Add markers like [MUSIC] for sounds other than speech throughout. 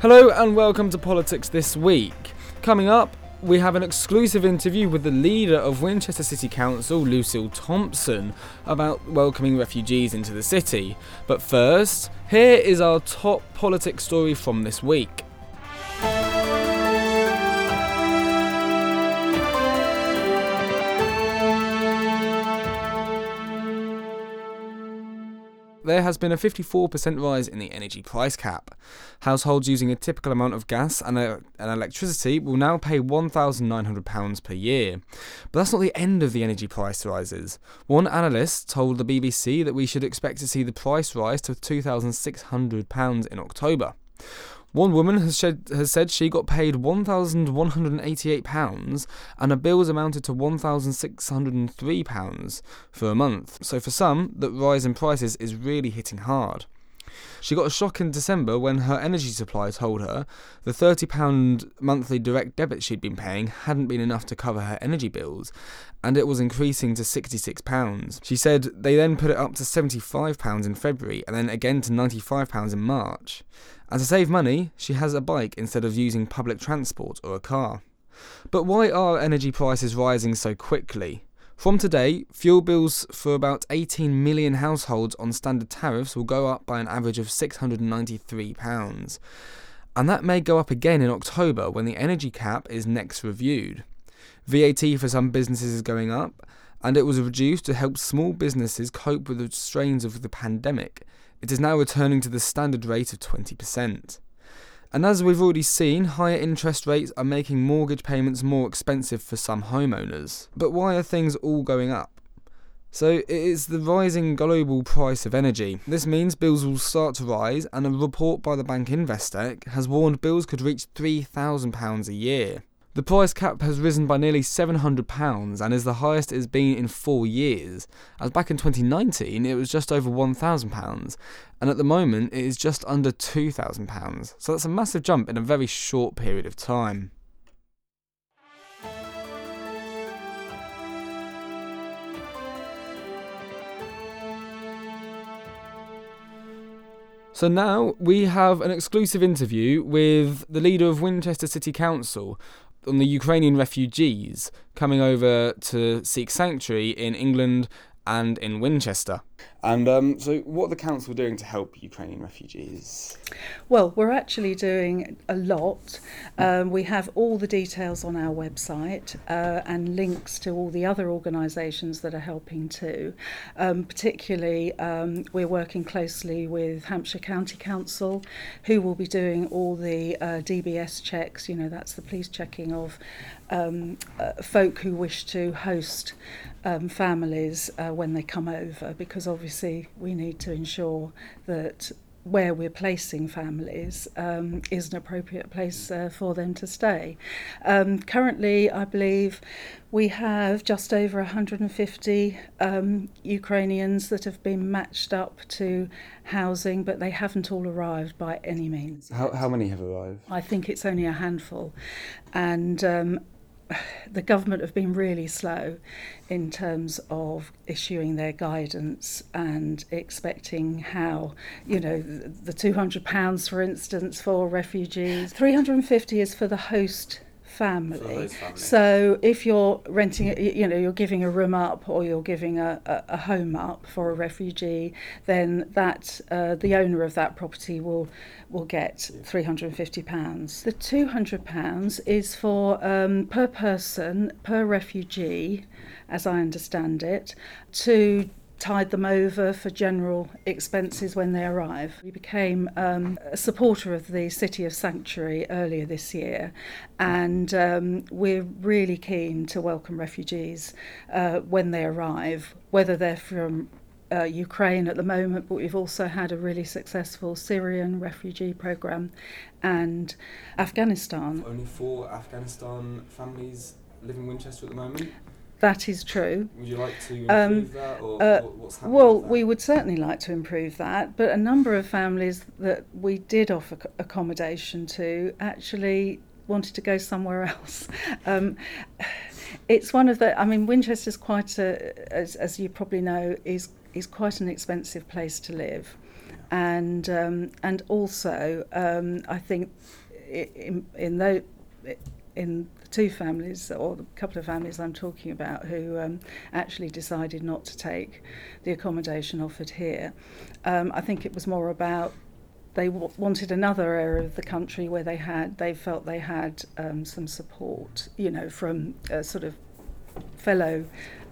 Hello and welcome to Politics This Week. Coming up, we have an exclusive interview with the leader of Winchester City Council, Lucille Thompson, about welcoming refugees into the city. But first, here is our top politics story from this week. There has been a 54% rise in the energy price cap. Households using a typical amount of gas and, uh, and electricity will now pay £1,900 per year. But that's not the end of the energy price rises. One analyst told the BBC that we should expect to see the price rise to £2,600 in October. One woman has, shed, has said she got paid £1,188 and her bills amounted to £1,603 for a month. So for some, the rise in prices is really hitting hard. She got a shock in December when her energy supplier told her the £30 monthly direct debit she'd been paying hadn't been enough to cover her energy bills, and it was increasing to £66. She said they then put it up to £75 in February and then again to £95 in March. And to save money, she has a bike instead of using public transport or a car. But why are energy prices rising so quickly? From today, fuel bills for about 18 million households on standard tariffs will go up by an average of £693. And that may go up again in October when the energy cap is next reviewed. VAT for some businesses is going up, and it was reduced to help small businesses cope with the strains of the pandemic. It is now returning to the standard rate of 20%. And as we've already seen, higher interest rates are making mortgage payments more expensive for some homeowners. But why are things all going up? So it is the rising global price of energy. This means bills will start to rise, and a report by the bank Investec has warned bills could reach £3,000 a year. The price cap has risen by nearly £700 and is the highest it has been in four years, as back in 2019 it was just over £1,000, and at the moment it is just under £2,000. So that's a massive jump in a very short period of time. So now we have an exclusive interview with the leader of Winchester City Council on the Ukrainian refugees coming over to seek sanctuary in England and in Winchester. And um, so, what are the council doing to help Ukrainian refugees? Well, we're actually doing a lot. Um, we have all the details on our website uh, and links to all the other organisations that are helping too. Um, particularly, um, we're working closely with Hampshire County Council, who will be doing all the uh, DBS checks. You know, that's the police checking of um, uh, folk who wish to host um, families uh, when they come over, because obviously we need to ensure that where we're placing families um, is an appropriate place uh, for them to stay. Um, currently, I believe we have just over 150 um, Ukrainians that have been matched up to housing, but they haven't all arrived by any means. How, how many have arrived? I think it's only a handful. And um, [SIGHS] the government have been really slow in terms of issuing their guidance and expecting how, you know, the £200, for instance, for refugees. 350 is for the host family. So if you're renting, you know, you're giving a room up or you're giving a, a, a home up for a refugee, then that uh, the owner of that property will will get and fifty pounds. The two hundred pounds is for um, per person per refugee, as I understand it, to tide them over for general expenses when they arrive. We became um, a supporter of the City of Sanctuary earlier this year, and um, we're really keen to welcome refugees uh, when they arrive, whether they're from uh, Ukraine at the moment, but we've also had a really successful Syrian refugee program and Afghanistan. Only four Afghanistan families live in Winchester at the moment? That is true. Would you like to um, improve um, that, or uh, what's happening? Well, we would certainly like to improve that, but a number of families that we did offer accommodation to actually wanted to go somewhere [LAUGHS] else. Um, it's one of the. I mean, Winchester's quite a, as, as you probably know, is is quite an expensive place to live. and um, and also um, I think in in those in the two families or a couple of families I'm talking about who um, actually decided not to take the accommodation offered here, um, I think it was more about they w- wanted another area of the country where they had they felt they had um, some support, you know, from uh, sort of fellow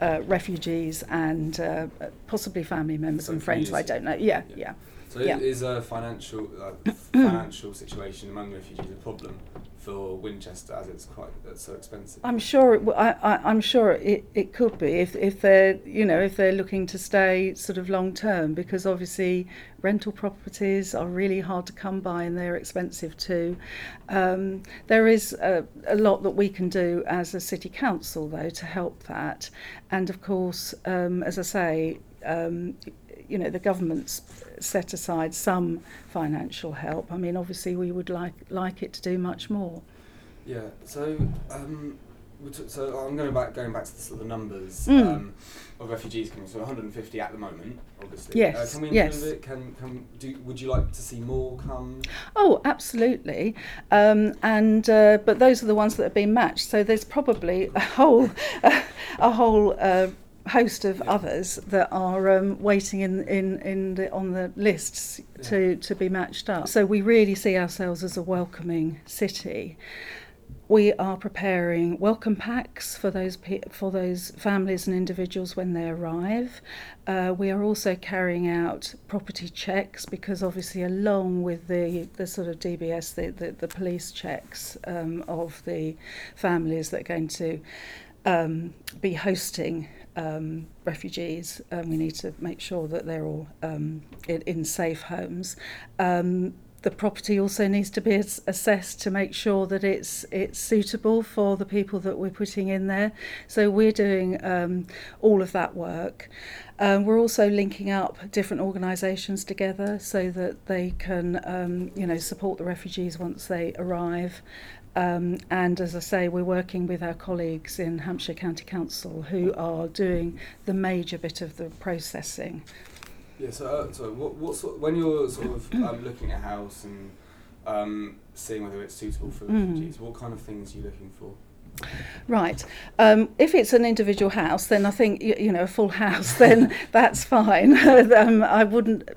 uh, refugees and uh, possibly family members So and friends. I don't know. Yeah, Yeah. yeah. So Yeah. is a financial uh, [CLEARS THROAT] financial situation among refugees a problem for Winchester as it's quite it's so expensive? I'm sure. It, I'm sure it, it could be if, if they're you know if they're looking to stay sort of long term because obviously rental properties are really hard to come by and they're expensive too. Um, there is a, a lot that we can do as a city council though to help that, and of course, um, as I say. Um, you know the government's set aside some financial help. I mean, obviously, we would like like it to do much more. Yeah. So um, took, so I'm going back going back to the, sort of numbers Mm. um, of refugees coming. So 150 at the moment, obviously. Yes, Uh, can we yes. it? Can can do? Would you like to see more come? Oh, absolutely. Um, and uh, but those are the ones that have been matched. So there's probably a whole [LAUGHS] a whole uh, host of Yeah. others that are um, waiting in in, in the, on the lists to to be matched up. So we really see ourselves as a welcoming city. We are preparing welcome packs for those pe- for those families and individuals when they arrive. Uh, we are also carrying out property checks because obviously along with the, the sort of DBS, the, the, the police checks um, of the families that are going to um, be hosting um, refugees, um, we need to make sure that they're all um, in, in safe homes. Um, the property also needs to be assessed to make sure that it's it's suitable for the people that we're putting in there. So we're doing um, all of that work. Um, we're also linking up different organisations together so that they can, um, you know, support the refugees once they arrive. Um, and as I say, we're working with our colleagues in Hampshire County Council who are doing the major bit of the processing. Yeah. So uh, so what what sort when you're sort of um, [COUGHS] looking at a house and um, seeing whether it's suitable for Mm. refugees, what kind of things are you looking for? Right. Um, if it's an individual house, then I think y- you know a full [LAUGHS] house. Then [LAUGHS] that's fine. [LAUGHS] um, I wouldn't.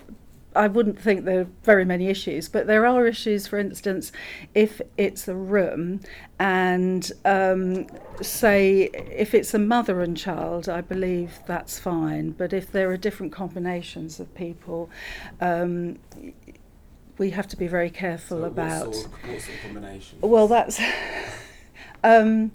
I wouldn't think there are very many issues, but there are issues. For instance, if it's a room, and um, say if it's a mother and child, I believe that's fine. But if there are different combinations of people, um, we have to be very careful so about. what sort, of, what sort of combination? Well, that's. [LAUGHS] um,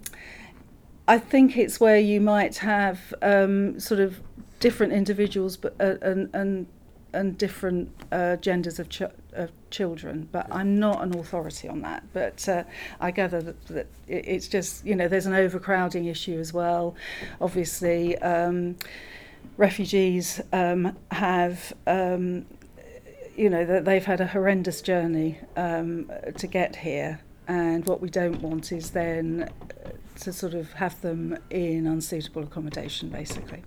I think it's where you might have um, sort of different individuals, but uh, and and and different uh, genders of, ch- of children. But I'm not an authority on that. But uh, I gather that, that it's just you know there's an overcrowding issue as well. Obviously, um, refugees um, have. Um, you know that they've had a horrendous journey um, to get here, and what we don't want is then uh, to sort of have them in unsuitable accommodation, basically.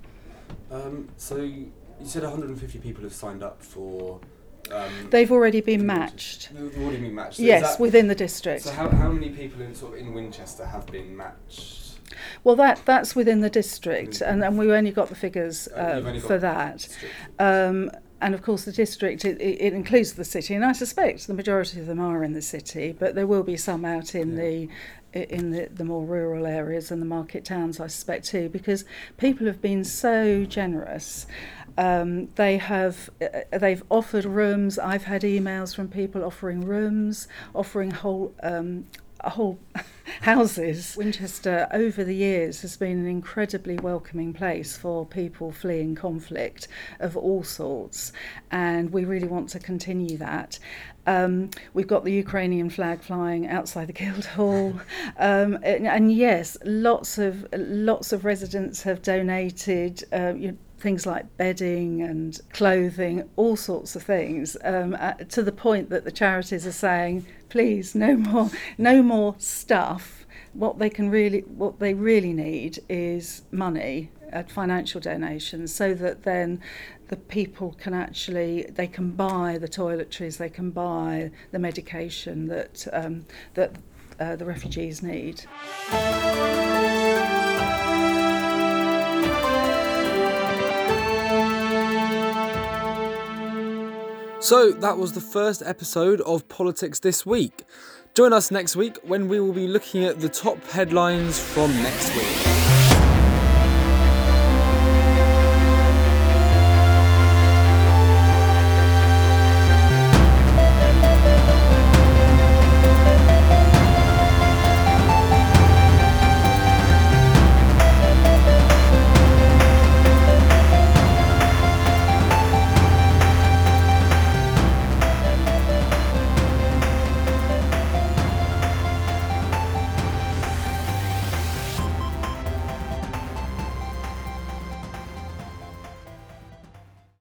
Um, so you said 150 people have signed up for. Um, They've already been matched. They've already been matched. So Yes, that- within the district. So how, how many people in sort of in Winchester have been matched? well, that that's within the district, and, and we only got the figures Uh, you've uh, only for that. Um, and of course, the district it, it, it includes the city, and I suspect the majority of them are in the city, but there will be some out in Yeah. the in the, the more rural areas and the market towns, I suspect too, because people have been so generous. Um, they have uh, they've offered rooms. I've had emails from people offering rooms, offering whole um, whole [LAUGHS] houses. Winchester over the years has been an incredibly welcoming place for people fleeing conflict of all sorts, and we really want to continue that. Um, we've got the Ukrainian flag flying outside the Guildhall, [LAUGHS] um, and, and yes, lots of lots of residents have donated. Uh, you things like bedding and clothing, all sorts of things, um, uh, to the point that the charities are saying, please, no more, no more stuff what they can really, what they really need is money, uh, financial donations, so that then the people can actually they can buy the toiletries, they can buy the medication that um, that uh, the refugees need. So that was the first episode of Politics This Week. Join us next week when we will be looking at the top headlines from next week.